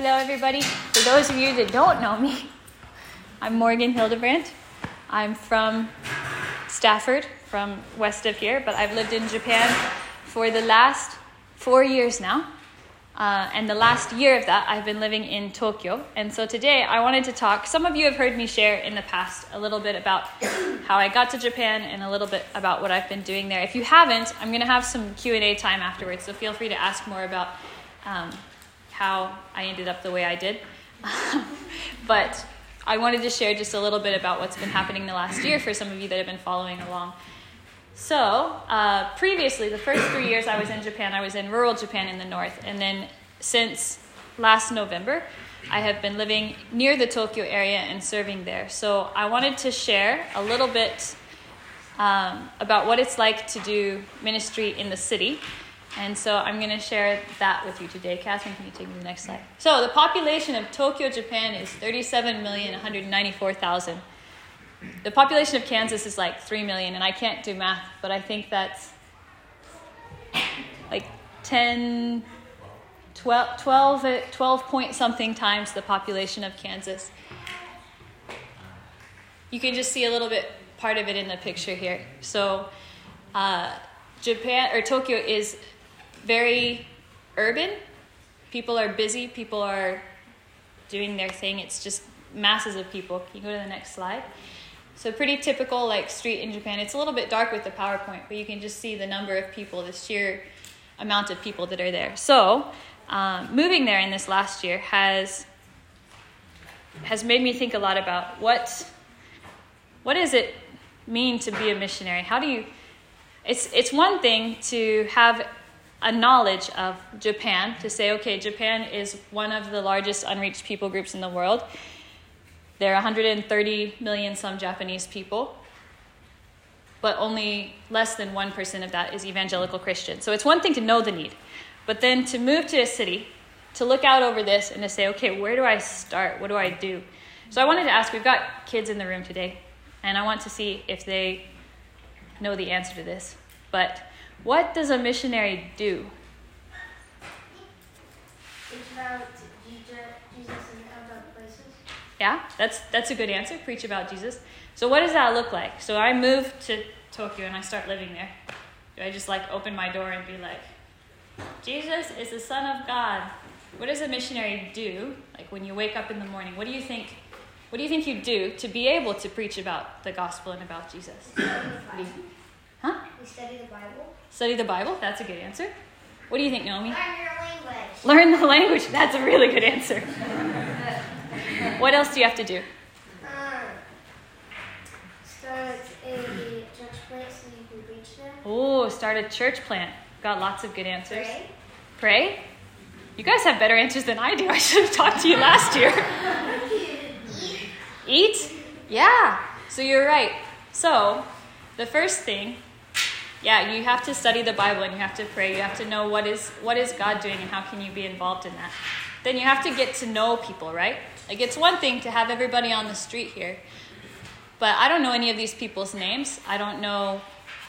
Hello, everybody. For those of you that don't know me, I'm Morgan Hildebrandt. I'm from Stafford, from west of here, but I've lived in Japan for the last four years now. Uh, and the last year of that, I've been living in Tokyo. And so today, I wanted to talk. Some of you have heard me share in the past a little bit about how I got to Japan and a little bit about what I've been doing there. If you haven't, I'm going to have some Q and A time afterwards. So feel free to ask more about um, how I ended up the way I did. but I wanted to share just a little bit about what's been happening the last year for some of you that have been following along. So, uh, previously, the first three years I was in Japan, I was in rural Japan in the north. And then since last November, I have been living near the Tokyo area and serving there. So, I wanted to share a little bit um, about what it's like to do ministry in the city. And so I'm going to share that with you today. Catherine, can you take me to the next slide? So the population of Tokyo, Japan is 37,194,000 the population of Kansas is like 3 million, and I can't do math, but I think that's like 10, 12, 12, 12 point something times the population of Kansas. You can just see a little bit part of it in the picture here. So, uh, Japan or Tokyo is very urban. People are busy, people are doing their thing. It's just masses of people. Can you go to the next slide? So pretty typical like street in Japan. It's a little bit dark with the PowerPoint, but you can just see the number of people, the sheer amount of people that are there. So um, moving there in this last year has has made me think a lot about what what does it mean to be a missionary? How do you it's it's one thing to have a knowledge of Japan to say okay, Japan is one of the largest unreached people groups in the world there are 130 million some Japanese people, but only less than 1% of that is evangelical Christian. So it's one thing to know the need, but then to move to a city, to look out over this and to say, okay, where do I start? What do I do? So I wanted to ask we've got kids in the room today, and I want to see if they know the answer to this. But what does a missionary do? It's about Jesus yeah, that's that's a good answer. Preach about Jesus. So what does that look like? So I move to Tokyo and I start living there. Do I just like open my door and be like, Jesus is the Son of God? What does a missionary do? Like when you wake up in the morning, what do you think? What do you think you do to be able to preach about the gospel and about Jesus? Study the Bible. Study the Bible. That's a good answer. What do you think, Naomi? Learn your language. Learn the language. That's a really good answer. what else do you have to do? Um, start a church plant so you can preach there. Oh, start a church plant. Got lots of good answers. Pray. Pray? You guys have better answers than I do. I should have talked to you last year. Eat? Yeah. So you're right. So, the first thing, yeah, you have to study the Bible and you have to pray. You have to know what is what is God doing and how can you be involved in that. Then you have to get to know people, right? Like it's one thing to have everybody on the street here, but I don't know any of these people's names. I don't know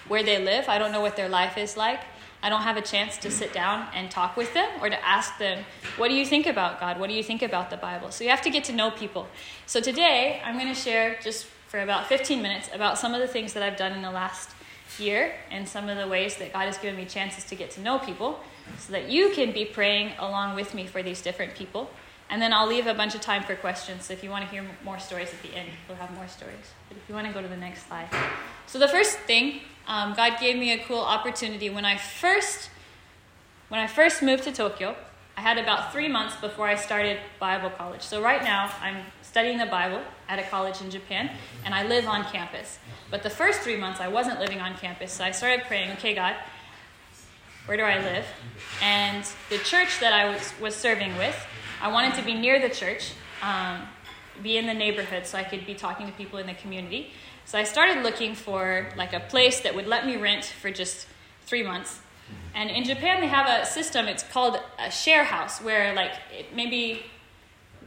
where they live. I don't know what their life is like. I don't have a chance to sit down and talk with them or to ask them, What do you think about God? What do you think about the Bible? So you have to get to know people. So today, I'm going to share just for about 15 minutes about some of the things that I've done in the last year and some of the ways that God has given me chances to get to know people so that you can be praying along with me for these different people. And then I'll leave a bunch of time for questions. So if you want to hear more stories at the end, we'll have more stories. But if you want to go to the next slide. So the first thing, um, God gave me a cool opportunity when I first, when I first moved to Tokyo. I had about three months before I started Bible college. So right now I'm studying the Bible at a college in Japan, and I live on campus. But the first three months I wasn't living on campus, so I started praying, okay, God, where do I live? And the church that I was, was serving with I wanted to be near the church, um, be in the neighborhood so I could be talking to people in the community. So I started looking for like a place that would let me rent for just three months. And in Japan, they have a system. It's called a share house, where like it maybe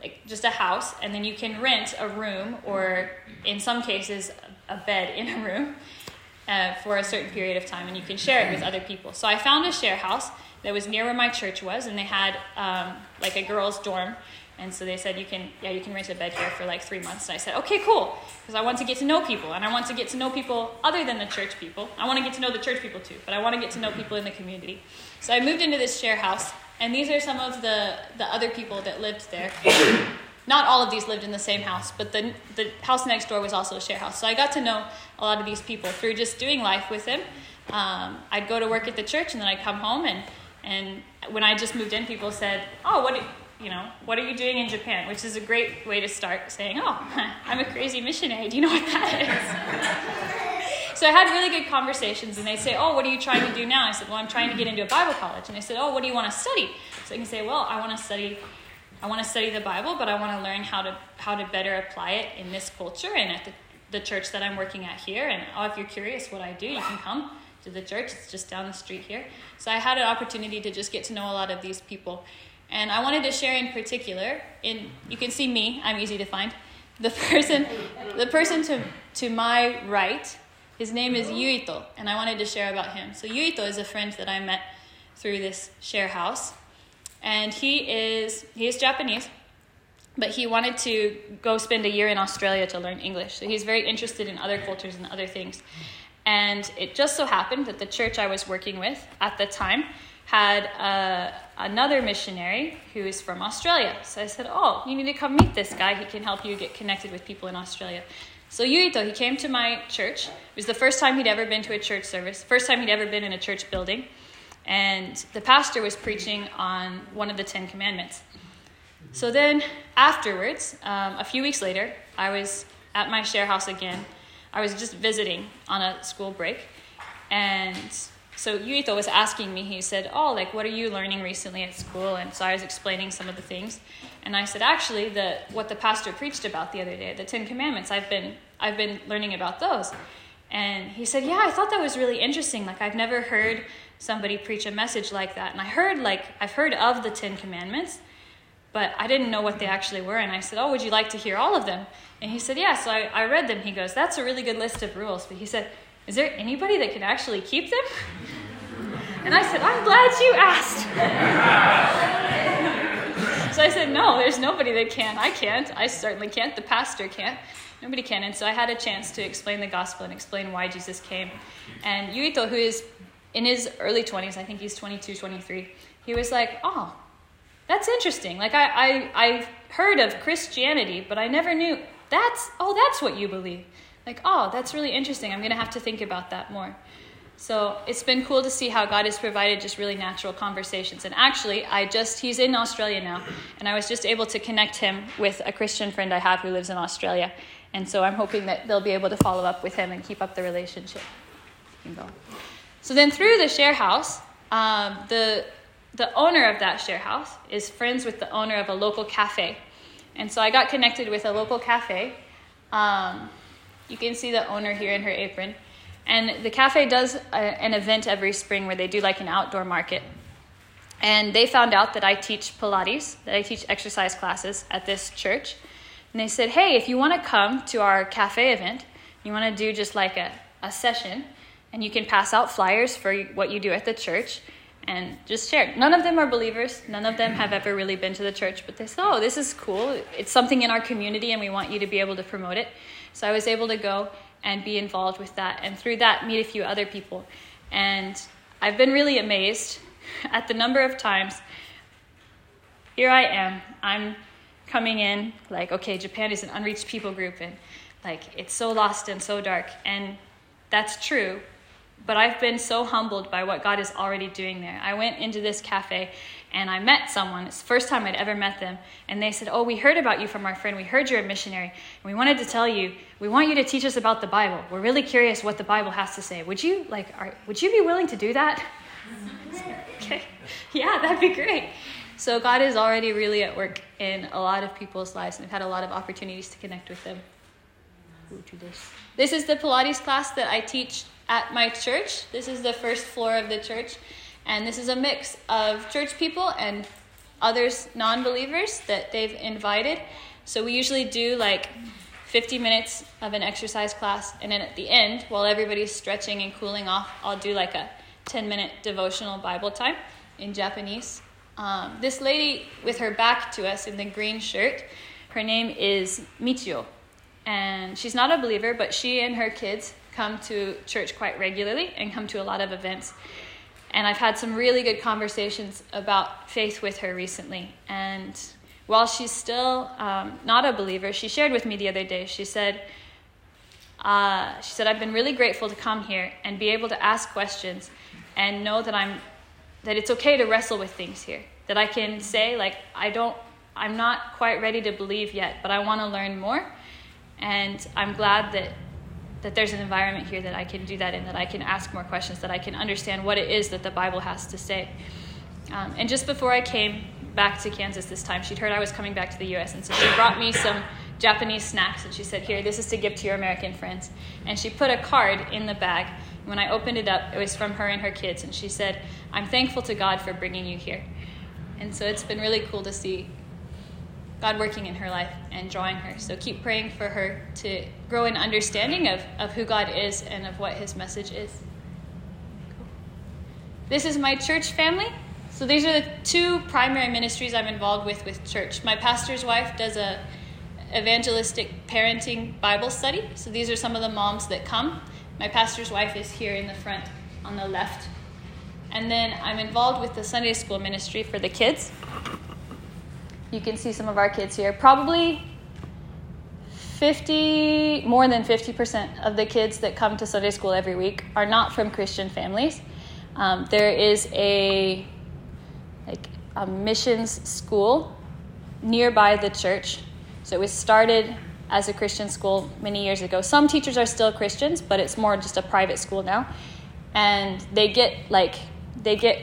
like just a house, and then you can rent a room, or in some cases, a bed in a room uh, for a certain period of time, and you can share it with other people. So I found a share house that was near where my church was, and they had um, like a girls' dorm. And so they said, you can, yeah, you can rent a bed here for like three months. And I said, okay, cool, because I want to get to know people, and I want to get to know people other than the church people. I want to get to know the church people too, but I want to get to know people in the community. So I moved into this share house, and these are some of the, the other people that lived there. Not all of these lived in the same house, but the, the house next door was also a share house. So I got to know a lot of these people through just doing life with them. Um, I'd go to work at the church, and then I'd come home, and, and when I just moved in, people said, oh, what, you know, what are you doing in Japan? Which is a great way to start saying, oh, I'm a crazy missionary. Do you know what that is? so I had really good conversations, and they say, oh, what are you trying to do now? I said, well, I'm trying to get into a Bible college. And they said, oh, what do you want to study? So I can say, well, I want to study. I want to study the Bible, but I want to learn how to how to better apply it in this culture and at the, the church that I'm working at here. And oh, if you're curious what I do, you can come to the church. It's just down the street here. So I had an opportunity to just get to know a lot of these people. And I wanted to share in particular, in you can see me, I'm easy to find. The person the person to to my right, his name is Yuito, and I wanted to share about him. So Yuito is a friend that I met through this share house. And he is he is Japanese, but he wanted to go spend a year in Australia to learn English. So he's very interested in other cultures and other things. And it just so happened that the church I was working with at the time had uh, another missionary who is from Australia. So I said, Oh, you need to come meet this guy. He can help you get connected with people in Australia. So Yuito, he came to my church. It was the first time he'd ever been to a church service, first time he'd ever been in a church building. And the pastor was preaching on one of the Ten Commandments. So then, afterwards, um, a few weeks later, I was at my share house again. I was just visiting on a school break. And so Yuito was asking me, he said, Oh, like, what are you learning recently at school? And so I was explaining some of the things. And I said, Actually, the, what the pastor preached about the other day, the Ten Commandments, I've been, I've been learning about those. And he said, Yeah, I thought that was really interesting. Like, I've never heard somebody preach a message like that. And I heard, like, I've heard of the Ten Commandments, but I didn't know what they actually were. And I said, Oh, would you like to hear all of them? And he said, Yeah. So I, I read them. He goes, That's a really good list of rules. But he said, Is there anybody that can actually keep them? And I said, I'm glad you asked. so I said, No, there's nobody that can. I can't. I certainly can't. The pastor can't. Nobody can. And so I had a chance to explain the gospel and explain why Jesus came. And Yuito, who is in his early 20s, I think he's 22, 23, he was like, Oh, that's interesting. Like, I, I, I've heard of Christianity, but I never knew that's, oh, that's what you believe. Like, oh, that's really interesting. I'm going to have to think about that more. So it's been cool to see how God has provided just really natural conversations. And actually, I just, he's in Australia now, and I was just able to connect him with a Christian friend I have who lives in Australia. And so I'm hoping that they'll be able to follow up with him and keep up the relationship. So then through the share house, um, the, the owner of that share house is friends with the owner of a local cafe. And so I got connected with a local cafe. Um, you can see the owner here in her apron. And the cafe does a, an event every spring where they do like an outdoor market. And they found out that I teach Pilates, that I teach exercise classes at this church. And they said, hey, if you want to come to our cafe event, you want to do just like a, a session, and you can pass out flyers for what you do at the church and just share. None of them are believers. None of them have ever really been to the church, but they said, oh, this is cool. It's something in our community, and we want you to be able to promote it. So I was able to go and be involved with that, and through that, meet a few other people. And I've been really amazed at the number of times. Here I am. I'm coming in like, okay, Japan is an unreached people group, and like it's so lost and so dark. And that's true. But I've been so humbled by what God is already doing there. I went into this cafe and I met someone. It's the first time I'd ever met them. And they said, Oh, we heard about you from our friend. We heard you're a missionary. And we wanted to tell you, we want you to teach us about the Bible. We're really curious what the Bible has to say. Would you like are, would you be willing to do that? okay. Yeah, that'd be great. So God is already really at work in a lot of people's lives, and I've had a lot of opportunities to connect with them. This. this is the Pilates class that I teach at my church. This is the first floor of the church, and this is a mix of church people and others non believers that they've invited. So we usually do like 50 minutes of an exercise class, and then at the end, while everybody's stretching and cooling off, I'll do like a 10 minute devotional Bible time in Japanese. Um, this lady with her back to us in the green shirt, her name is Michio. And she's not a believer, but she and her kids come to church quite regularly and come to a lot of events. And I've had some really good conversations about faith with her recently. And while she's still um, not a believer, she shared with me the other day, she said, uh, she said, I've been really grateful to come here and be able to ask questions and know that I'm that it's okay to wrestle with things here. That I can say, like, I don't I'm not quite ready to believe yet, but I want to learn more. And I'm glad that that there's an environment here that I can do that in, that I can ask more questions, that I can understand what it is that the Bible has to say. Um, and just before I came back to Kansas this time, she'd heard I was coming back to the US, and so she brought me some Japanese snacks, and she said, Here, this is to give to your American friends. And she put a card in the bag. When I opened it up, it was from her and her kids, and she said, I'm thankful to God for bringing you here. And so it's been really cool to see God working in her life and drawing her. So keep praying for her to grow in understanding of, of who God is and of what his message is. This is my church family. So these are the two primary ministries I'm involved with with church. My pastor's wife does a evangelistic parenting Bible study. So these are some of the moms that come. My pastor's wife is here in the front on the left. And then I'm involved with the Sunday school ministry for the kids. You can see some of our kids here. Probably 50, more than 50% of the kids that come to Sunday school every week are not from Christian families. Um, there is a like a missions school nearby the church. So it was started as a Christian school many years ago. Some teachers are still Christians, but it's more just a private school now. And they get like they get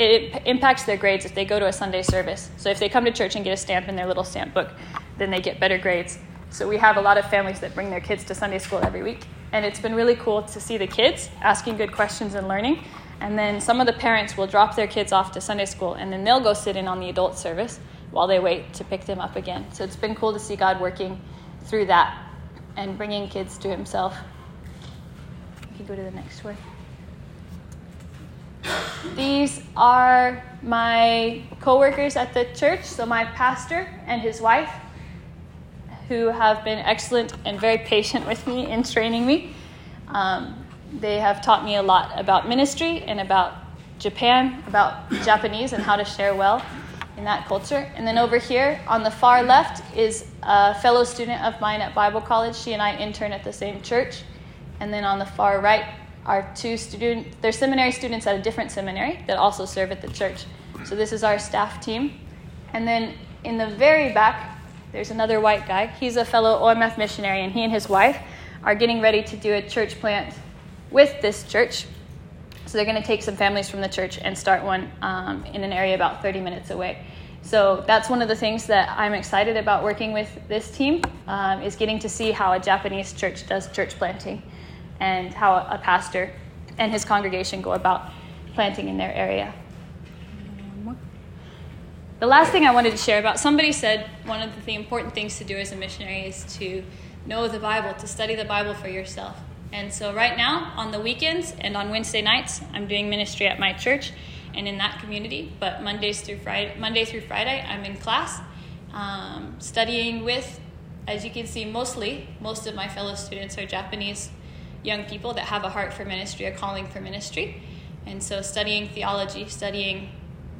it impacts their grades if they go to a Sunday service. So if they come to church and get a stamp in their little stamp book, then they get better grades. So we have a lot of families that bring their kids to Sunday school every week. And it's been really cool to see the kids asking good questions and learning. And then some of the parents will drop their kids off to Sunday school and then they'll go sit in on the adult service while they wait to pick them up again. So it's been cool to see God working through that and bringing kids to Himself. You can go to the next one. These are my coworkers at the church, so my pastor and his wife, who have been excellent and very patient with me in training me. Um, they have taught me a lot about ministry and about Japan, about Japanese, and how to share well in that culture. And then over here on the far left is a fellow student of mine at Bible College. She and I intern at the same church. And then on the far right are two students, they're seminary students at a different seminary that also serve at the church. So this is our staff team. And then in the very back, there's another white guy. He's a fellow OMF missionary, and he and his wife are getting ready to do a church plant with this church. So they're going to take some families from the church and start one um, in an area about 30 minutes away. So that's one of the things that I'm excited about working with this team um, is getting to see how a Japanese church does church planting and how a pastor and his congregation go about planting in their area. The last thing I wanted to share about somebody said one of the important things to do as a missionary is to know the Bible, to study the Bible for yourself. And so, right now, on the weekends and on Wednesday nights, I'm doing ministry at my church and in that community. But Mondays through Friday, Monday through Friday, I'm in class um, studying with, as you can see, mostly most of my fellow students are Japanese young people that have a heart for ministry, a calling for ministry. And so, studying theology, studying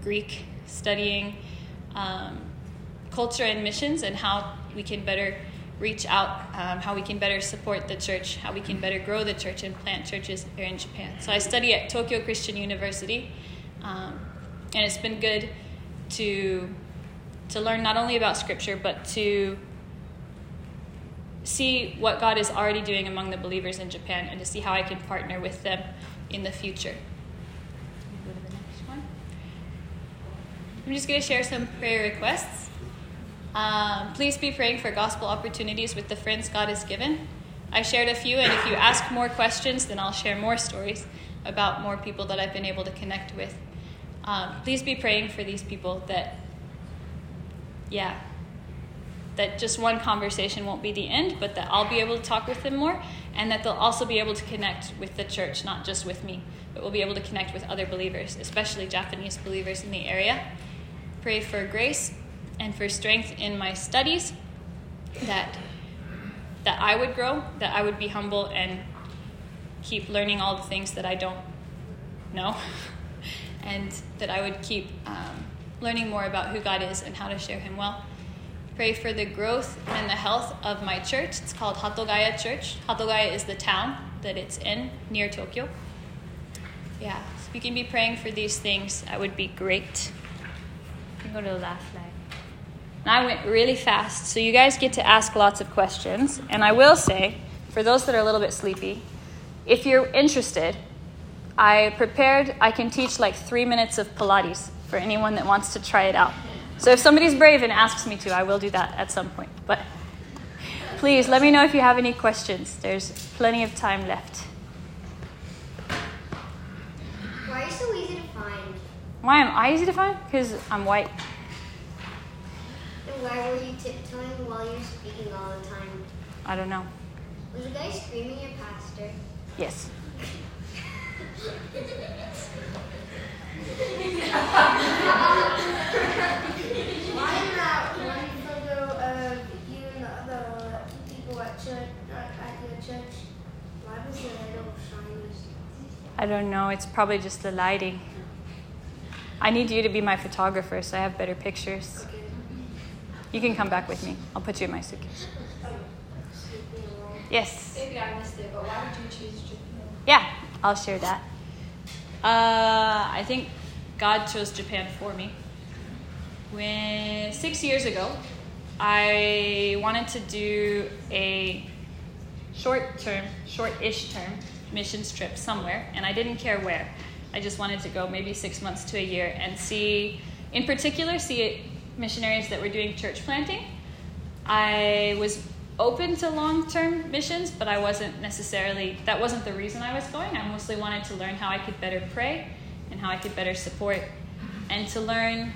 Greek, studying um, culture and missions, and how we can better reach out, um, how we can better support the church, how we can better grow the church and plant churches here in Japan. So, I study at Tokyo Christian University, um, and it's been good to to learn not only about Scripture, but to see what God is already doing among the believers in Japan and to see how I can partner with them in the future. I'm just going to share some prayer requests. Um, please be praying for gospel opportunities with the friends God has given. I shared a few, and if you ask more questions, then I'll share more stories about more people that I've been able to connect with. Um, please be praying for these people that, yeah, that just one conversation won't be the end, but that I'll be able to talk with them more, and that they'll also be able to connect with the church, not just with me, but we'll be able to connect with other believers, especially Japanese believers in the area. Pray for grace and for strength in my studies, that that I would grow, that I would be humble and keep learning all the things that I don't know, and that I would keep um, learning more about who God is and how to share Him well. Pray for the growth and the health of my church. It's called Hatogaya Church. Hatogaya is the town that it's in near Tokyo. Yeah, if you can be praying for these things, that would be great. You can go to the last slide. And I went really fast, so you guys get to ask lots of questions. And I will say, for those that are a little bit sleepy, if you're interested, I prepared, I can teach like three minutes of Pilates for anyone that wants to try it out. So if somebody's brave and asks me to, I will do that at some point. But please let me know if you have any questions. There's plenty of time left. Why are you so easy to find? Why am I easy to find? Because I'm white. And why were you tiptoeing while you were speaking all the time? I don't know. Was the guy screaming your pastor? Yes. Why in that one photo of you and the other people at church, at your church, why was the little shiny? I don't know. It's probably just the lighting. I need you to be my photographer so I have better pictures. You can come back with me. I'll put you in my suitcase. Yes. Maybe I missed it, but why would you choose Japan? Yeah, I'll share that. Uh, I think God chose Japan for me. When six years ago, I wanted to do a short term, short ish term missions trip somewhere, and I didn't care where. I just wanted to go maybe six months to a year and see, in particular, see missionaries that were doing church planting. I was open to long term missions, but I wasn't necessarily, that wasn't the reason I was going. I mostly wanted to learn how I could better pray and how I could better support and to learn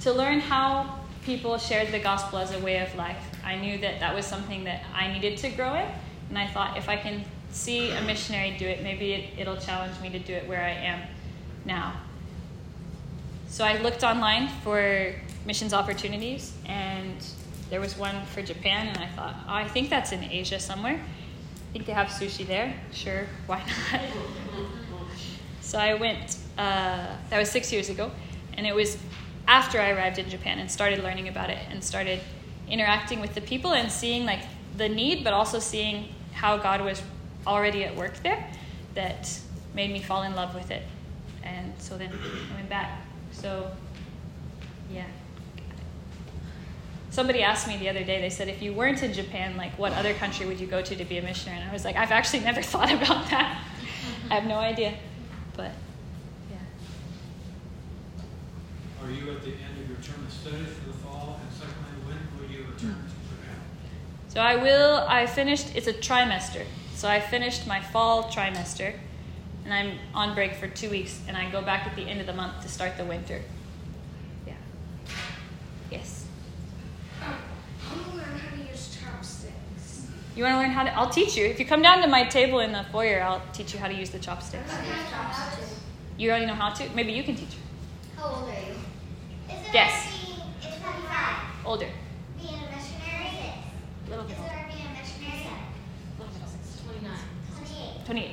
to learn how people shared the gospel as a way of life. I knew that that was something that I needed to grow in, and I thought if I can see a missionary do it, maybe it, it'll challenge me to do it where I am now. So I looked online for missions opportunities, and there was one for Japan, and I thought, oh, I think that's in Asia somewhere. I think they have sushi there. Sure, why not? so I went, uh, that was six years ago, and it was after I arrived in Japan and started learning about it and started interacting with the people and seeing like the need, but also seeing how God was already at work there that made me fall in love with it. And so then I went back. So, yeah. Somebody asked me the other day, they said, if you weren't in Japan, like what other country would you go to to be a missionary? And I was like, I've actually never thought about that. I have no idea. But, yeah. Are you at the end of your term of study for the fall? And secondly, when will you return to Japan? So I will, I finished, it's a trimester. So I finished my fall trimester and I'm on break for two weeks and I go back at the end of the month to start the winter. Yeah. Yes. I want to learn how to use chopsticks. You want to learn how to? I'll teach you. If you come down to my table in the foyer, I'll teach you how to use the chopsticks. You already know how to? Maybe you can teach her. How old are you? Is it Yes. hard it's 25, Older. Being a missionary? Little Is bit it older. hard being a missionary? 29. 28. 28.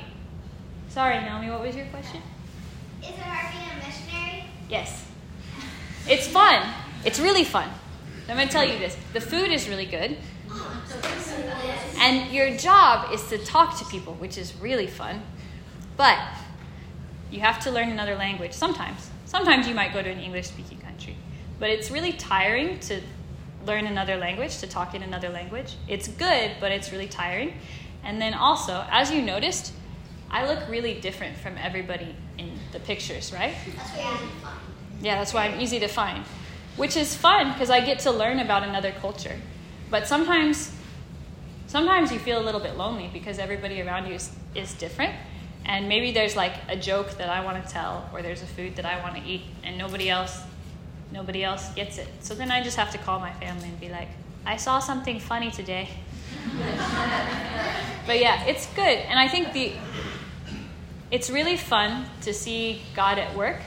Sorry, Naomi, what was your question? Is it hard being a missionary? Yes. It's fun. It's really fun. I'm going to tell you this the food is really good. And your job is to talk to people, which is really fun. But you have to learn another language sometimes. Sometimes you might go to an English speaking country. But it's really tiring to learn another language, to talk in another language. It's good, but it's really tiring. And then also, as you noticed, I look really different from everybody in the pictures, right? That's why you're fun. Yeah, that's why I'm easy to find, which is fun because I get to learn about another culture. But sometimes, sometimes you feel a little bit lonely because everybody around you is, is different, and maybe there's like a joke that I want to tell, or there's a food that I want to eat, and nobody else nobody else gets it. So then I just have to call my family and be like, I saw something funny today. but yeah, it's good. And I think the it's really fun to see God at work.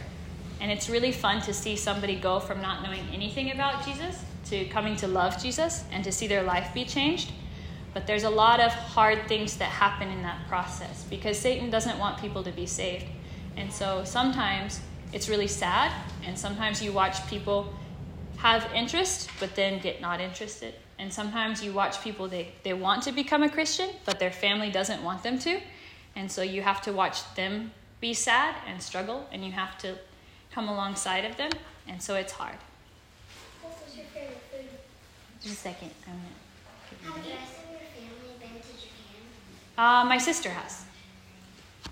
And it's really fun to see somebody go from not knowing anything about Jesus to coming to love Jesus and to see their life be changed. But there's a lot of hard things that happen in that process because Satan doesn't want people to be saved. And so sometimes it's really sad, and sometimes you watch people have interest but then get not interested. And sometimes you watch people, they, they want to become a Christian, but their family doesn't want them to. And so you have to watch them be sad and struggle, and you have to come alongside of them. And so it's hard. What was your favorite food? Just a second. I'm gonna... Have the rest of your family been to Japan? Uh, my sister has.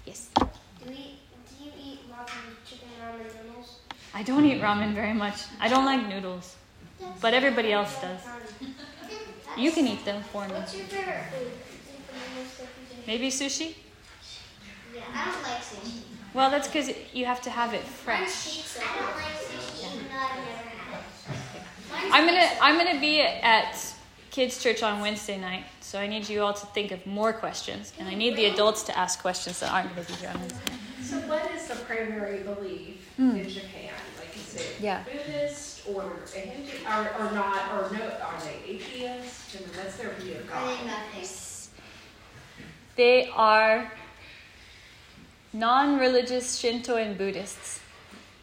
Yes. Do, we, do you eat lots of chicken ramen noodles? I don't eat ramen very much. I don't like noodles, but everybody else does. You can eat them for me. What's your favorite food? Think of the most stuff you can eat. Maybe sushi? Yeah, I don't like sushi. Well, that's because you have to have it fresh. I don't like sushi, even though I've never had it. Mine's I'm gonna I'm gonna be at kids' church on Wednesday night, so I need you all to think of more questions, and I need the adults to ask questions that aren't going to be here on Wednesday. So what is the primary belief Hmm. in Japan? Like is it Yeah. Buddhist or a Hindu or, or not or no are they atheists? I mean what's their view of I God? think nothing. They are non-religious Shinto and Buddhists.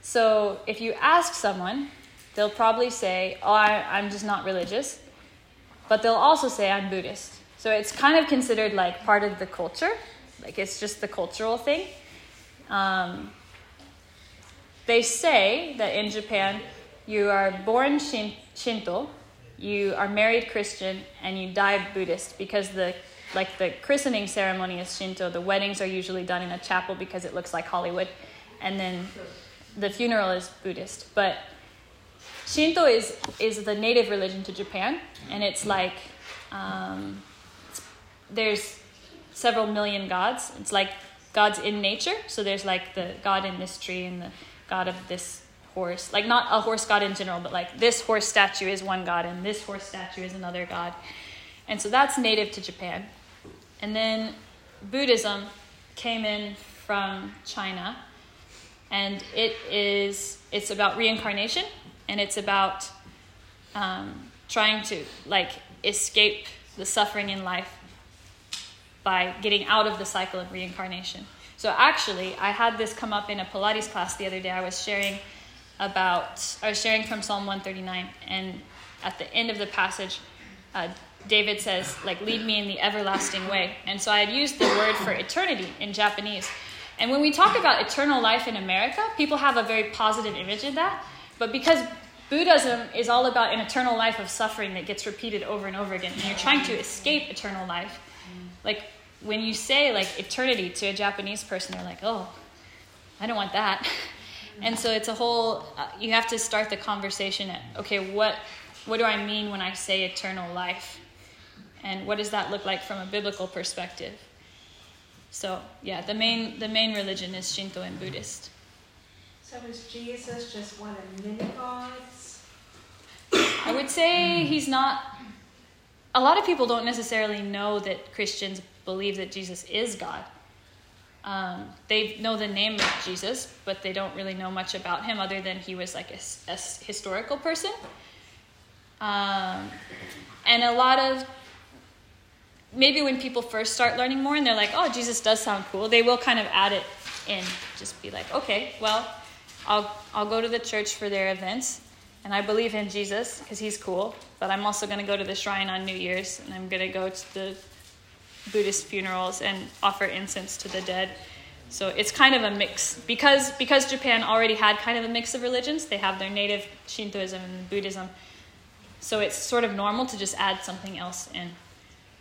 So if you ask someone, they'll probably say, "Oh, I, I'm just not religious," but they'll also say, "I'm Buddhist." So it's kind of considered like part of the culture, like it's just the cultural thing. Um, they say that in Japan, you are born Shin- Shinto, you are married Christian, and you die Buddhist because the like the christening ceremony is Shinto. The weddings are usually done in a chapel because it looks like Hollywood, and then the funeral is Buddhist. But Shinto is is the native religion to Japan, and it's like um, it's- there's several million gods. It's like gods in nature. So there's like the god in this tree and the god of this horse. Like not a horse god in general, but like this horse statue is one god and this horse statue is another god. And so that's native to Japan. And then Buddhism came in from China and it is it's about reincarnation and it's about um, trying to like escape the suffering in life by getting out of the cycle of reincarnation. So actually, I had this come up in a Pilates class the other day. I was sharing about I was sharing from Psalm 139, and at the end of the passage, uh, David says, "Like lead me in the everlasting way." And so I had used the word for eternity in Japanese. And when we talk about eternal life in America, people have a very positive image of that. But because Buddhism is all about an eternal life of suffering that gets repeated over and over again, and you're trying to escape eternal life, like when you say like eternity to a Japanese person, they're like, "Oh, I don't want that." And so it's a whole. Uh, you have to start the conversation at okay, what what do I mean when I say eternal life, and what does that look like from a biblical perspective? So yeah, the main the main religion is Shinto and Buddhist. So is Jesus just one of many gods? I would say he's not. A lot of people don't necessarily know that Christians believe that Jesus is God. Um, they know the name of Jesus, but they don't really know much about him other than he was like a historical person. Um, and a lot of maybe when people first start learning more and they're like, oh, Jesus does sound cool, they will kind of add it in. Just be like, okay, well, I'll, I'll go to the church for their events and I believe in Jesus because he's cool, but I'm also going to go to the shrine on New Year's and I'm going to go to the Buddhist funerals and offer incense to the dead. So it's kind of a mix because because Japan already had kind of a mix of religions. They have their native Shintoism and Buddhism. So it's sort of normal to just add something else in.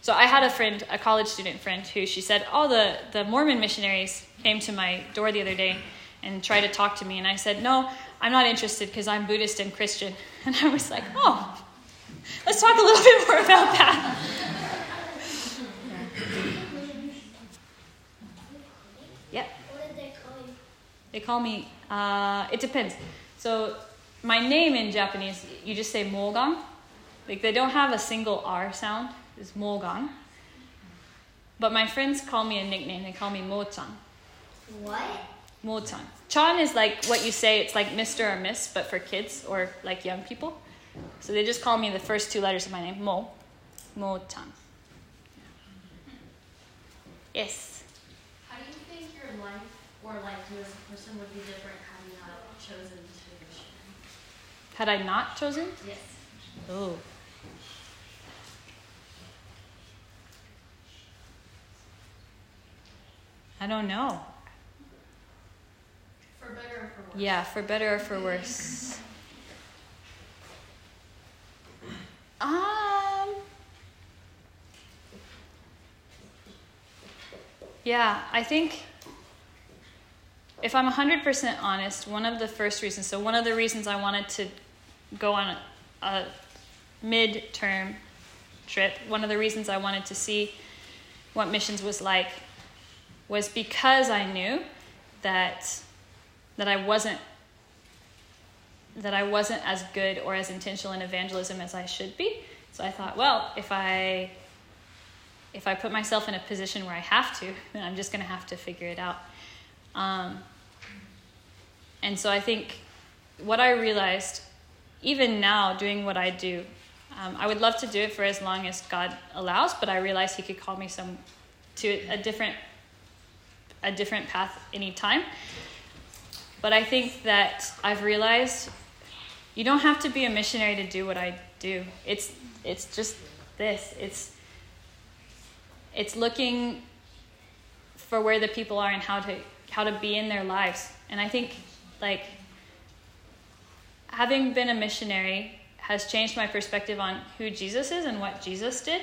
So I had a friend, a college student friend, who she said, "Oh, the the Mormon missionaries came to my door the other day and tried to talk to me." And I said, "No, I'm not interested because I'm Buddhist and Christian." And I was like, "Oh, let's talk a little bit more about that." Yep. What did they call you? They call me. Uh, it depends. So my name in Japanese, you just say Mogang. Like they don't have a single R sound. It's Mogang. But my friends call me a nickname. They call me Mo-chan. What? Mo-chan. Chan is like what you say. It's like Mr. or Miss, but for kids or like young people. So they just call me the first two letters of my name, Mo. Mo-chan. Yes. How do you think your life or like you as a person would be different had you not chosen to missionary? Had I not chosen? Yes. Oh. I don't know. For better or for worse? Yeah, for better or for worse. Um. Yeah, I think if I'm 100% honest, one of the first reasons, so one of the reasons I wanted to go on a, a mid-term trip, one of the reasons I wanted to see what missions was like was because I knew that that I wasn't that I wasn't as good or as intentional in evangelism as I should be. So I thought, well, if I if I put myself in a position where I have to, then I'm just going to have to figure it out. Um, and so I think what I realized, even now doing what I do, um, I would love to do it for as long as God allows, but I realized He could call me some to a different a different path anytime. But I think that I've realized you don't have to be a missionary to do what I do. It's it's just this. It's it's looking for where the people are and how to how to be in their lives. And I think like having been a missionary has changed my perspective on who Jesus is and what Jesus did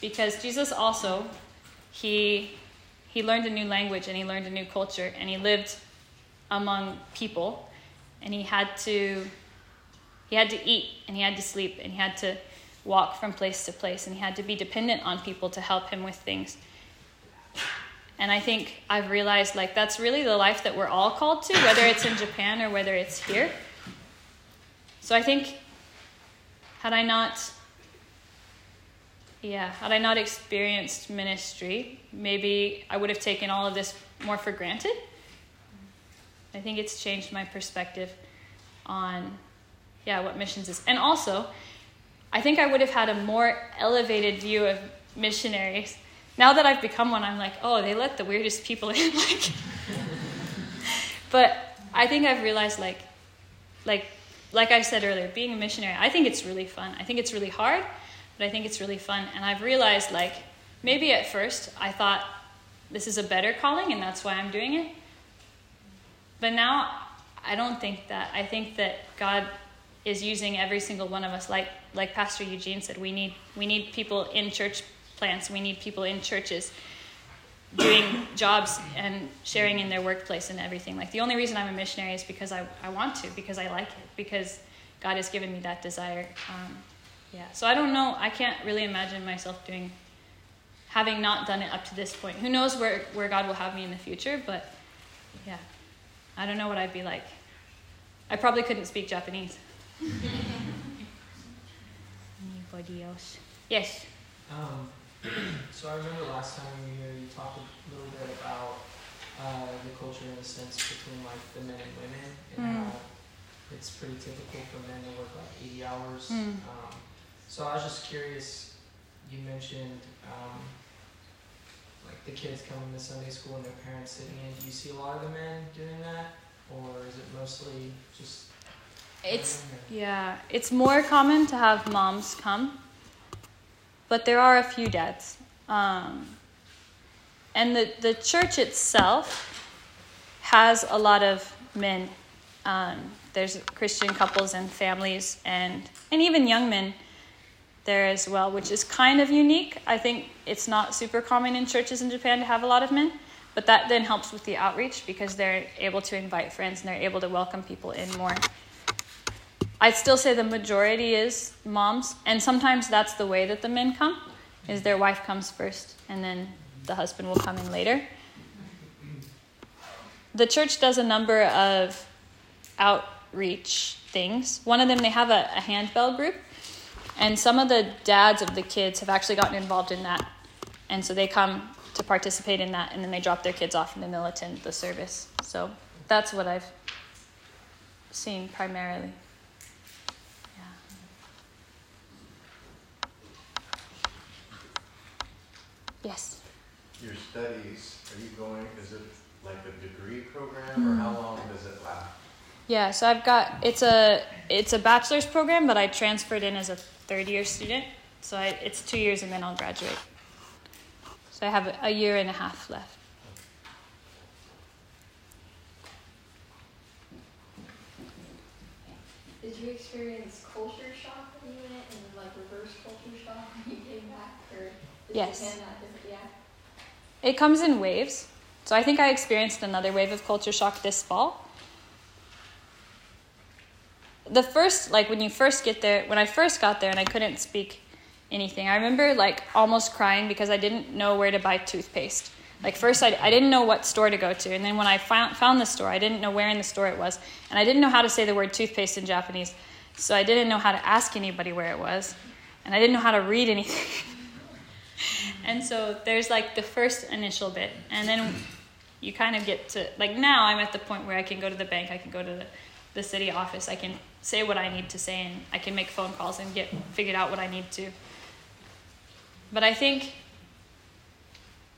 because Jesus also he he learned a new language and he learned a new culture and he lived among people and he had to he had to eat and he had to sleep and he had to walk from place to place and he had to be dependent on people to help him with things. And i think i've realized like that's really the life that we're all called to whether it's in japan or whether it's here. So i think had i not yeah had i not experienced ministry maybe i would have taken all of this more for granted. I think it's changed my perspective on yeah what missions is. And also i think i would have had a more elevated view of missionaries. Now that i've become one i'm like oh they let the weirdest people in like. But i think i've realized like like like i said earlier being a missionary i think it's really fun. I think it's really hard but i think it's really fun. And i've realized like maybe at first i thought this is a better calling and that's why i'm doing it. But now i don't think that. I think that god is using every single one of us. Like like pastor eugene said we need we need people in church plants. We need people in churches doing jobs and sharing in their workplace and everything. Like the only reason i'm a missionary is because i, I want to because i like it because god has given me that desire. Um, yeah. So i don't know. I can't really imagine myself doing having not done it up to this point. Who knows where, where god will have me in the future but yeah. I don't know what i'd be like. I probably couldn't speak japanese anybody else yes Um, so I remember last time we were here, you talked a little bit about uh, the culture in a sense between like the men and women, and Mm. how it's pretty typical for men to work like 80 hours. Mm. Um, so I was just curious. You mentioned um, like the kids coming to Sunday school and their parents sitting in. Do you see a lot of the men doing that, or is it mostly just? It's yeah, it's more common to have moms come, but there are a few dads. Um, and the, the church itself has a lot of men. Um, there's Christian couples and families, and and even young men there as well, which is kind of unique. I think it's not super common in churches in Japan to have a lot of men, but that then helps with the outreach because they're able to invite friends and they're able to welcome people in more. I'd still say the majority is moms, and sometimes that's the way that the men come, is their wife comes first, and then the husband will come in later. The church does a number of outreach things. One of them, they have a, a handbell group, and some of the dads of the kids have actually gotten involved in that. And so they come to participate in that, and then they drop their kids off, and then they'll attend the service. So that's what I've seen primarily. Yes. Your studies, are you going, is it like a degree program or mm. how long does it last? Yeah, so I've got it's a it's a bachelor's program, but I transferred in as a third year student. So I, it's two years and then I'll graduate. So I have a year and a half left. Did you experience culture shock when you went, and like reverse culture shock when you came back, or Yes. Japan not different? Yeah. It comes in waves. So I think I experienced another wave of culture shock this fall. The first, like when you first get there, when I first got there and I couldn't speak anything, I remember like almost crying because I didn't know where to buy toothpaste. Like first, I, I didn't know what store to go to, and then when I found found the store, I didn't know where in the store it was, and I didn't know how to say the word toothpaste in Japanese, so I didn't know how to ask anybody where it was, and I didn't know how to read anything. and so there's like the first initial bit, and then you kind of get to like now I'm at the point where I can go to the bank, I can go to the, the city office, I can say what I need to say, and I can make phone calls and get figured out what I need to. But I think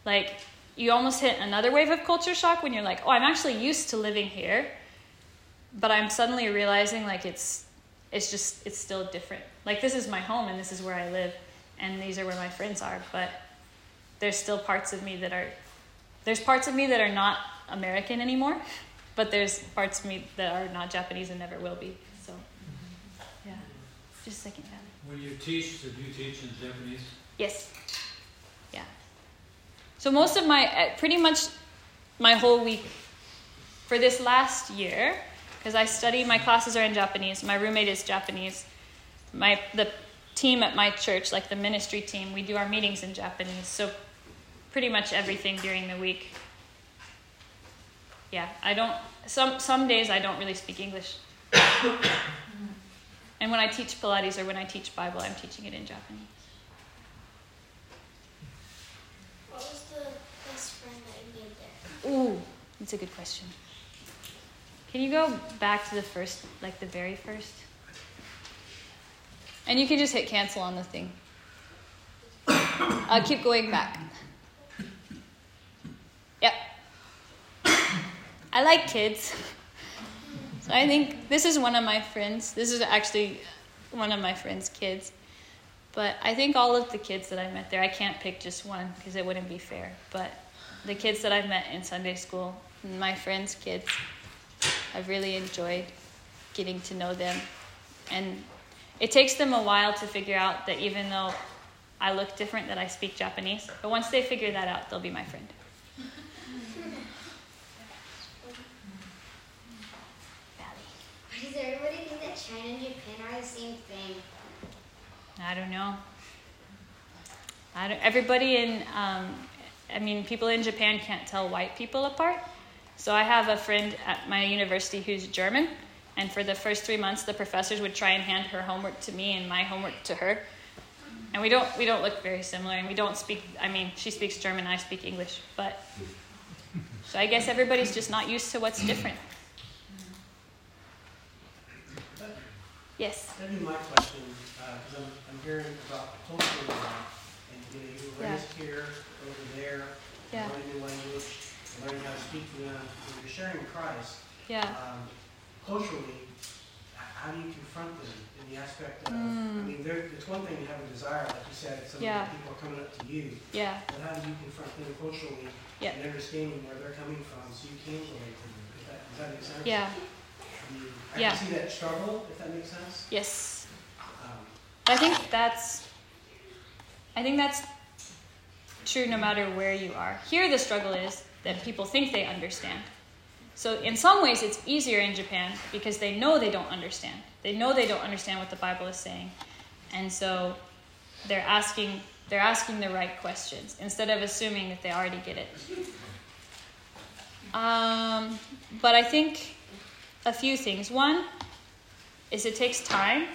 like you almost hit another wave of culture shock when you're like, oh, I'm actually used to living here, but I'm suddenly realizing like it's it's just it's still different. Like this is my home and this is where I live, and these are where my friends are, but there's still parts of me that are there's parts of me that are not American anymore, but there's parts of me that are not Japanese and never will be. So yeah, just a second. When you teach, do you teach in Japanese? Yes. So most of my, uh, pretty much my whole week for this last year, because I study, my classes are in Japanese. My roommate is Japanese. My the team at my church, like the ministry team, we do our meetings in Japanese. So pretty much everything during the week. Yeah, I don't. Some some days I don't really speak English. and when I teach Pilates or when I teach Bible, I'm teaching it in Japanese. What was the best friend that you made there? Ooh, that's a good question. Can you go back to the first, like the very first? And you can just hit cancel on the thing. I'll keep going back. Yep. I like kids. So I think this is one of my friends. This is actually one of my friends' kids. But I think all of the kids that I met there, I can't pick just one because it wouldn't be fair. But the kids that I've met in Sunday school, my friends' kids, I've really enjoyed getting to know them. And it takes them a while to figure out that even though I look different, that I speak Japanese. But once they figure that out, they'll be my friend. Does everybody think that China and Japan are the same thing? I don't know. I don't, everybody in, um, I mean, people in Japan can't tell white people apart. So I have a friend at my university who's German, and for the first three months, the professors would try and hand her homework to me and my homework to her. And we don't we don't look very similar, and we don't speak. I mean, she speaks German, I speak English, but so I guess everybody's just not used to what's different. Yes. That'd be my question, uh, because I'm, I'm hearing about culture and you know, you were Yeah. raised here, over there, Yeah. learning new language, learning how to speak to them, when you're sharing Christ, Yeah. um, culturally, how do you confront them in the aspect of, I Mm. mean, there, it's one thing to have a desire, like you said, some Yeah. people are coming up to you, Yeah. but how do you confront them culturally Yeah. and understanding where they're coming from, so you can relate to them? Does that, does that make sense? Yeah. I mean, I Yeah. can see that struggle, if that makes sense. Yes. Um, I think that's I think that's true no matter where you are. Here the struggle is that people think they understand. So in some ways it's easier in Japan because they know they don't understand. They know they don't understand what the Bible is saying. And so they're asking they're asking the right questions instead of assuming that they already get it. Um, but I think a few things. One, is it takes time.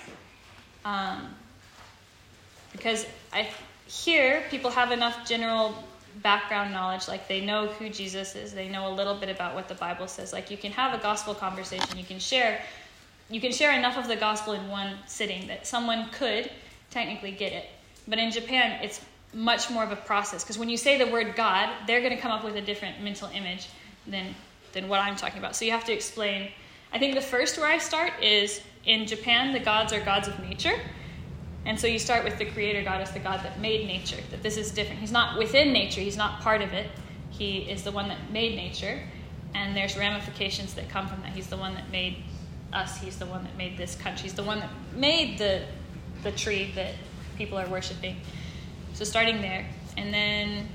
Um, because I here people have enough general background knowledge like they know who jesus is they know a little bit about what the bible says. Like you can have a gospel conversation you can share you can share enough of the gospel in one sitting that someone could technically get it. But in japan it's much more of a process because when you say the word god they're going to come up with a different mental image than than what i'm talking about. So you have to explain. I think the first where i start is in japan the gods are gods of nature and so you start with the creator God as the God that made nature, that this is different. He's not within nature, he's not part of it. He is the one that made nature, and there's ramifications that come from that. He's the one that made us, he's the one that made this country, he's the one that made the, the tree that people are worshiping. So starting there. And then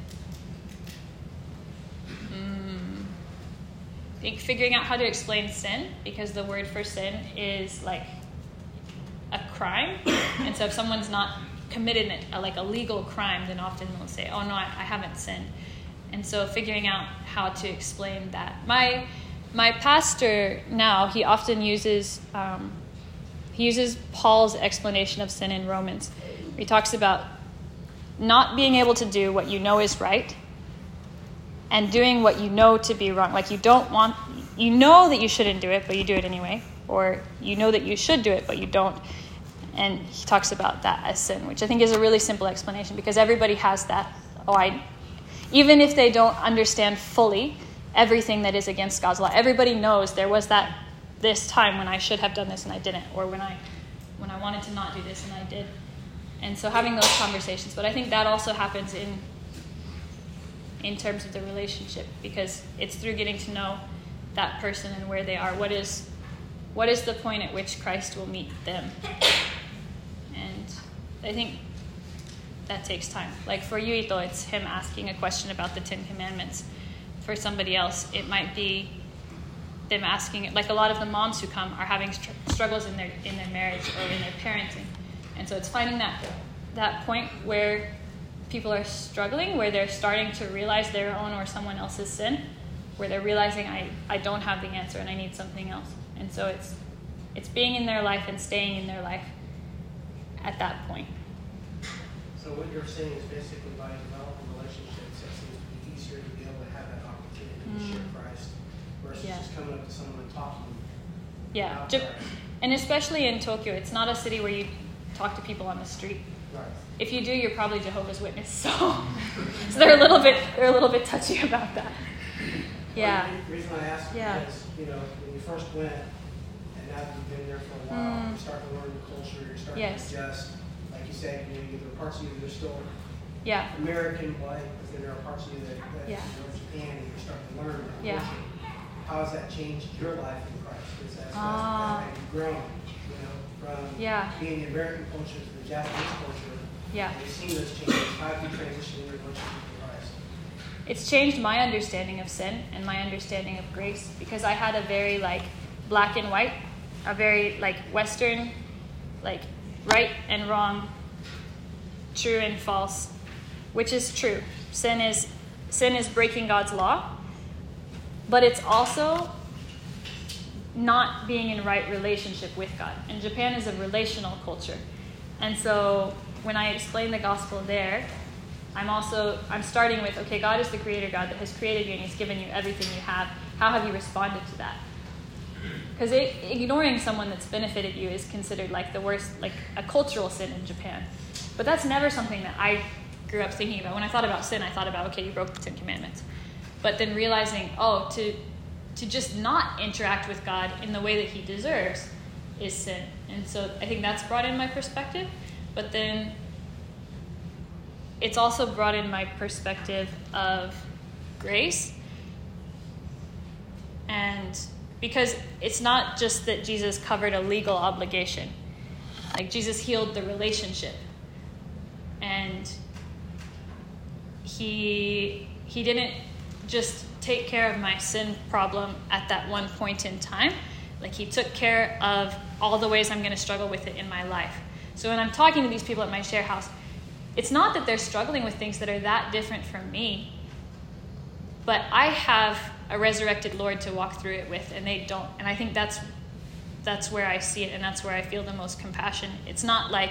hmm, think figuring out how to explain sin, because the word for sin is like a crime. and so if someone's not committed a, like a legal crime, then often they'll say, "Oh no, I, I haven't sinned." And so figuring out how to explain that. My my pastor now he often uses um, he uses Paul's explanation of sin in Romans. He talks about not being able to do what you know is right and doing what you know to be wrong. Like you don't want, you know that you shouldn't do it, but you do it anyway. Or you know that you should do it, but you don't. And he talks about that as sin, which I think is a really simple explanation because everybody has that. Oh, I, even if they don't understand fully everything that is against God's law, everybody knows there was that this time when I should have done this and I didn't, or when I when I wanted to not do this and I did. And so having those conversations, but I think that also happens in in terms of the relationship because it's through getting to know that person and where they are. What is what is the point at which Christ will meet them? I think that takes time. Like for Yuito, it's him asking a question about the Ten Commandments. For somebody else, it might be them asking. Like a lot of the moms who come are having str- struggles in their in their marriage or in their parenting, and so it's finding that that point where people are struggling, where they're starting to realize their own or someone else's sin, where they're realizing I, I don't have the answer and I need something else. And so it's it's being in their life and staying in their life at that point. So what you're saying is basically by developing relationships, it seems to be easier to be able to have that opportunity mm. to share. Christ versus yeah. just coming up to someone and talking. Yeah, and especially in Tokyo, it's not a city where you talk to people on the street. Right. If you do, you're probably Jehovah's Witness. So, so they're a little bit they're a little bit touchy about that. Yeah. Well, the reason I ask yeah. is, you know, when you first went, and now that you've been there for a while, mm. you start to learn the culture, you're starting yes. to adjust like you said, you know, there are parts of you that are still yeah. American like, but then there are parts of you that, that yeah. you know Japan and you're starting to learn that yeah. How has that changed your life in Christ? Because that's, uh, that's you've grown, you know, from yeah. being the American culture to the Japanese culture. Yeah. You've seen those changes. How have you transitioned your relationship with Christ? It's changed my understanding of sin and my understanding of grace because I had a very like black and white, a very like Western, like right and wrong, true and false. Which is true? Sin is sin is breaking God's law, but it's also not being in right relationship with God. And Japan is a relational culture. And so when I explain the gospel there, I'm also I'm starting with okay, God is the creator God that has created you and he's given you everything you have. How have you responded to that? Because ignoring someone that's benefited you is considered like the worst, like a cultural sin in Japan. But that's never something that I grew up thinking about. When I thought about sin, I thought about, okay, you broke the Ten Commandments. But then realizing, oh, to, to just not interact with God in the way that He deserves is sin. And so I think that's brought in my perspective. But then it's also brought in my perspective of grace and because it's not just that Jesus covered a legal obligation. Like Jesus healed the relationship. And he he didn't just take care of my sin problem at that one point in time. Like he took care of all the ways I'm going to struggle with it in my life. So when I'm talking to these people at my share house, it's not that they're struggling with things that are that different from me, but I have a resurrected Lord to walk through it with, and they don't. And I think that's that's where I see it and that's where I feel the most compassion. It's not like,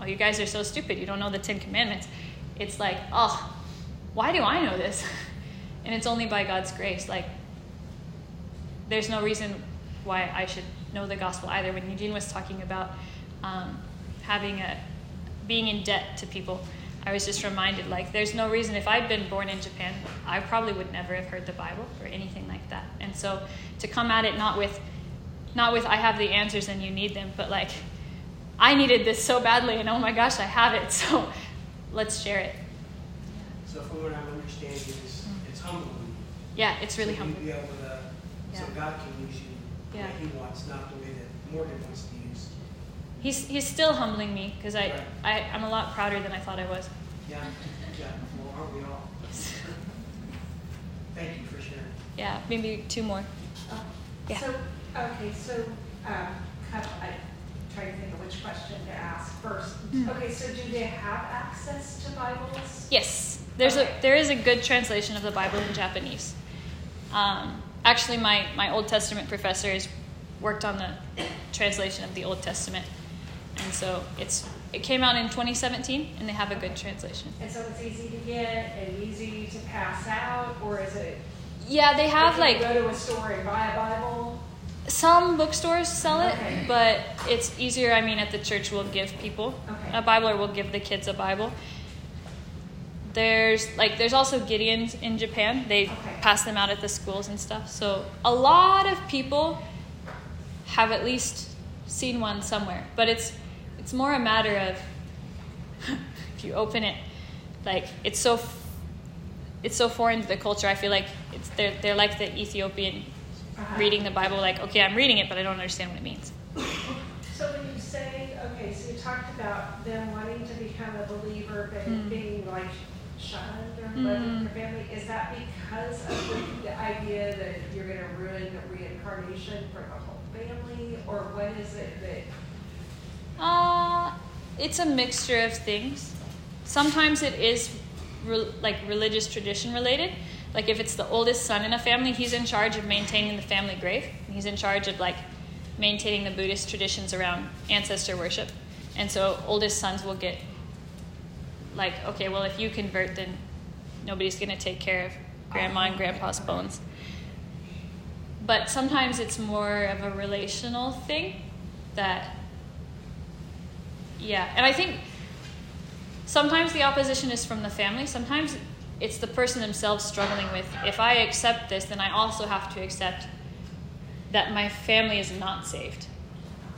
oh, you guys are so stupid, you don't know the Ten Commandments. It's like, oh, why do I know this? and it's only by God's grace. Like, there's no reason why I should know the gospel either. When Eugene was talking about um, having a being in debt to people, I was just reminded like there's no reason if I'd been born in Japan, I probably would never have heard the Bible or anything like that. And so to come at it not with not with I have the answers and you need them, but like I needed this so badly and oh my gosh, I have it. So let's share it. So from what I'm understanding, it's, it's mm-hmm. humbling. Yeah, it's really so humbling. Be able to, yeah. So God can use you yeah. He wants, not the way that Morgan wants. He's, he's still humbling me because I, right. I, I'm a lot prouder than I thought I was. Yeah, yeah. Well, aren't we all? Thank you for sharing. Yeah, maybe two more. Oh, yeah. So, okay, so um, kind of, I try to think of which question to ask first. Mm. Okay, so do they have access to Bibles? Yes, there's okay. a there is a good translation of the Bible in Japanese. Um, actually, my my Old Testament professor has worked on the translation of the Old Testament, and so it's it came out in 2017, and they have a good translation. And so it's easy to get and easy to pass out, or is it? Yeah, they have like go to a store and buy a Bible. Some bookstores sell it, okay. but it's easier. I mean, at the church, we'll give people okay. a Bible, or we'll give the kids a Bible. There's like there's also Gideons in Japan. They okay. pass them out at the schools and stuff. So a lot of people have at least seen one somewhere. But it's it's more a matter of if you open it, like it's so it's so foreign to the culture. I feel like it's they're they're like the Ethiopian uh-huh. reading the Bible. Like okay, I'm reading it, but I don't understand what it means. So when you say okay, so you talked about them wanting to become a believer, but mm. being like shunned or mm. their family, is that because of the, the idea that you're going to ruin the reincarnation for the whole family, or what is it that? Uh, it's a mixture of things. Sometimes it is re- like religious tradition related. Like if it's the oldest son in a family, he's in charge of maintaining the family grave. He's in charge of like maintaining the Buddhist traditions around ancestor worship. And so oldest sons will get like, okay, well, if you convert, then nobody's going to take care of grandma and grandpa's bones. But sometimes it's more of a relational thing that, yeah. And I think sometimes the opposition is from the family, sometimes it's the person themselves struggling with if I accept this, then I also have to accept that my family is not saved.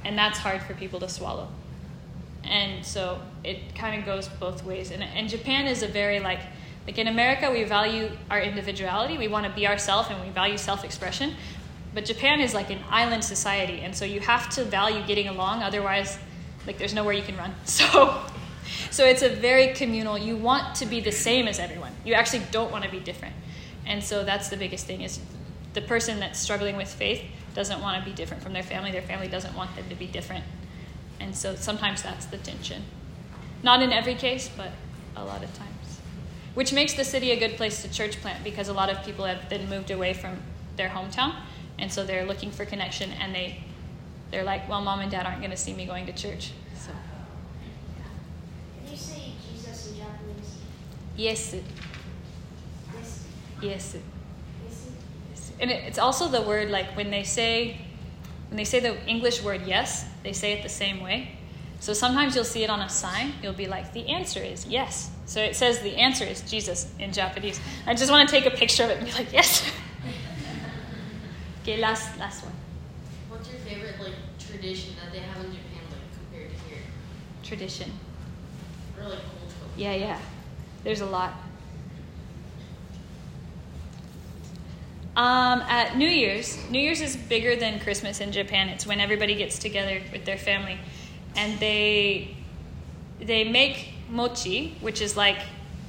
And that's hard for people to swallow. And so it kind of goes both ways. And, and japan is a very like like in america we value our individuality. We want to be ourselves and we value self-expression. But japan is like an island society and so you have to value getting along. Otherwise like there's nowhere you can run so so it's a very communal you want to be the same as everyone you actually don't want to be different and so that's the biggest thing is the person that's struggling with faith doesn't want to be different from their family their family doesn't want them to be different and so sometimes that's the tension. Not in every case, but a lot of times. Which makes the city a good place to church plant because a lot of people have been moved away from their hometown. And so they're looking for connection and they, they're like, well, mom and dad aren't going to see me going to church. So. Can you say Jesus in Japanese? Yes. Yes. Yes. Yes. And it's also the word like when they say when they say the English word yes, they say it the same way. So sometimes you'll see it on a sign. You'll be like, the answer is yes. So it says the answer is Jesus in Japanese. I just want to take a picture of it and be like, yes. okay, last last one. What's your favorite tradition that they have in Japan like compared to here? Tradition. Or like cultural. Yeah, yeah. There's a lot. Um, at New Year's, New Year's is bigger than Christmas in Japan. It's when everybody gets together with their family, and they they make mochi, which is like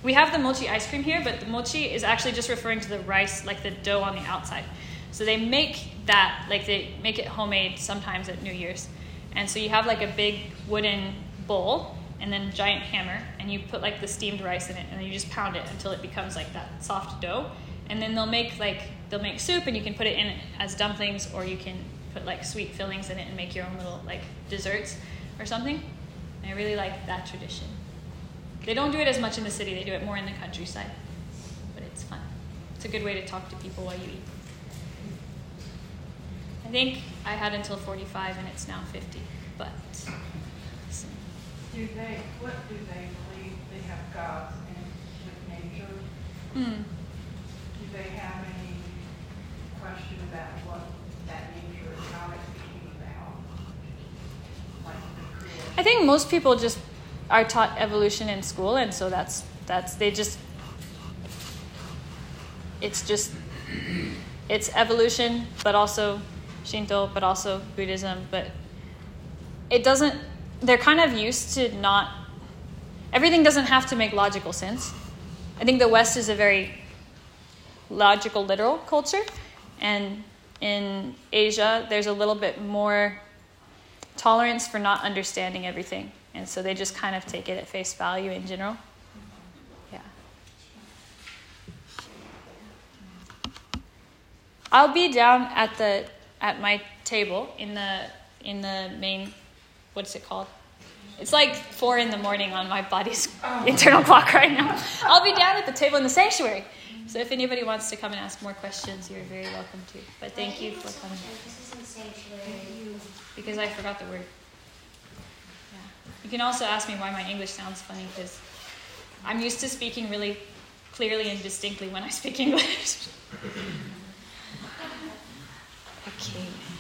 we have the mochi ice cream here, but the mochi is actually just referring to the rice, like the dough on the outside. So they make that, like they make it homemade sometimes at New Year's, and so you have like a big wooden bowl and then a giant hammer, and you put like the steamed rice in it, and then you just pound it until it becomes like that soft dough and then they'll make like they'll make soup and you can put it in as dumplings or you can put like sweet fillings in it and make your own little like desserts or something. And I really like that tradition. They don't do it as much in the city, they do it more in the countryside. But it's fun. It's a good way to talk to people while you eat. I think I had until 45 and it's now 50. But. Do they, what do they believe they have gods in with nature? Hmm. Do they have any question about what that nature is, how it came about? Like? I think most people just are taught evolution in school, and so that's that's they just it's just it's evolution, but also Shinto, but also Buddhism, but it doesn't. They're kind of used to not. Everything doesn't have to make logical sense. I think the West is a very logical, literal culture, and in Asia, there's a little bit more tolerance for not understanding everything. And so they just kind of take it at face value in general. Yeah. I'll be down at the at my table in the in the main what's it called? It's like four in the morning on my body's oh. internal clock right now. I'll be down at the table in the sanctuary. So if anybody wants to come and ask more questions, you're very welcome to. But thank you for coming. Because I forgot the word. Yeah. You can also ask me why my English sounds funny because I'm used to speaking really clearly and distinctly when I speak English okay.